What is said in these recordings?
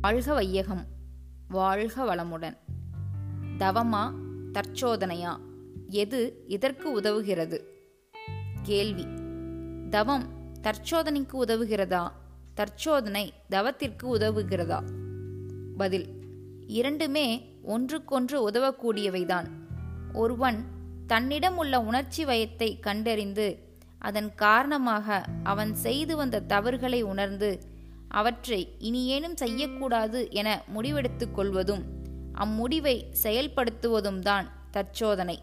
வாழ்க வையகம் வாழ்க வளமுடன். தவமா தற்சோதனையா எது இதற்கு உதவுகிறது? கேள்வி. தவம் தற்சோதனைக்கு உதவுகிறதா? தற்சோதனை தவத்திற்கு உதவுகிறதா? பதில். இரண்டுமே ஒன்றுக்கொன்று உதவக்கூடியவைதான். ஒருவன் தன்னிடம் உள்ள உணர்ச்சி வயத்தை கண்டறிந்து அதன் காரணமாக அவன் செய்து வந்த தவறுகளை உணர்ந்து அவற்றை இனியேனும் செய்யக்கூடாது என முடிவெடுத்துக் கொள்வதும் அம்முடிவை செயல்படுத்துவதும் தான் தற்சோதனை.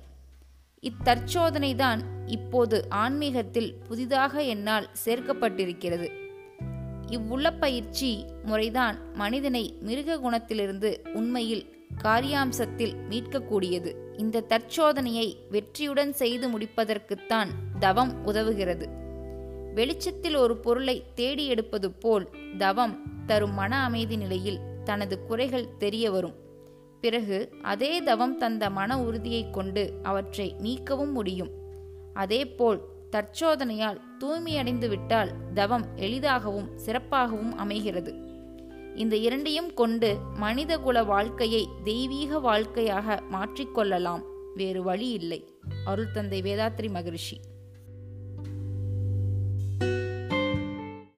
இத்தற்சோதனைதான் இப்போது ஆன்மீகத்தில் புதிதாக என்னால் சேர்க்கப்பட்டிருக்கிறது. இவ்வுளப்பயிற்சி முறைதான் மனிதனை மிருக குணத்திலிருந்து உண்மையில் காரியாம்சத்தில் மீட்கக்கூடியது. இந்த தற்சோதனையை வெற்றியுடன் செய்து முடிப்பதற்குத்தான் தவம் உதவுகிறது. வெளிச்சத்தில் ஒரு பொருளை தேடி எடுப்பது போல் தவம் தரும் மன அமைதி நிலையில் தனது குறைகள் தெரிய வரும். பிறகு அதே தவம் தந்த மன உறுதியை கொண்டு அவற்றை நீக்கவும் முடியும். அதேபோல் தற்சோதனையால் தூய்மையடைந்து விட்டால் தவம் எளிதாகவும் சிறப்பாகவும் அமைகிறது. இந்த இரண்டையும் கொண்டு மனிதகுல வாழ்க்கையை தெய்வீக வாழ்க்கையாக மாற்றிக்கொள்ளலாம் வேறு வழி இல்லை. அருள் தந்தை வேதாத்ரி மகரிஷி.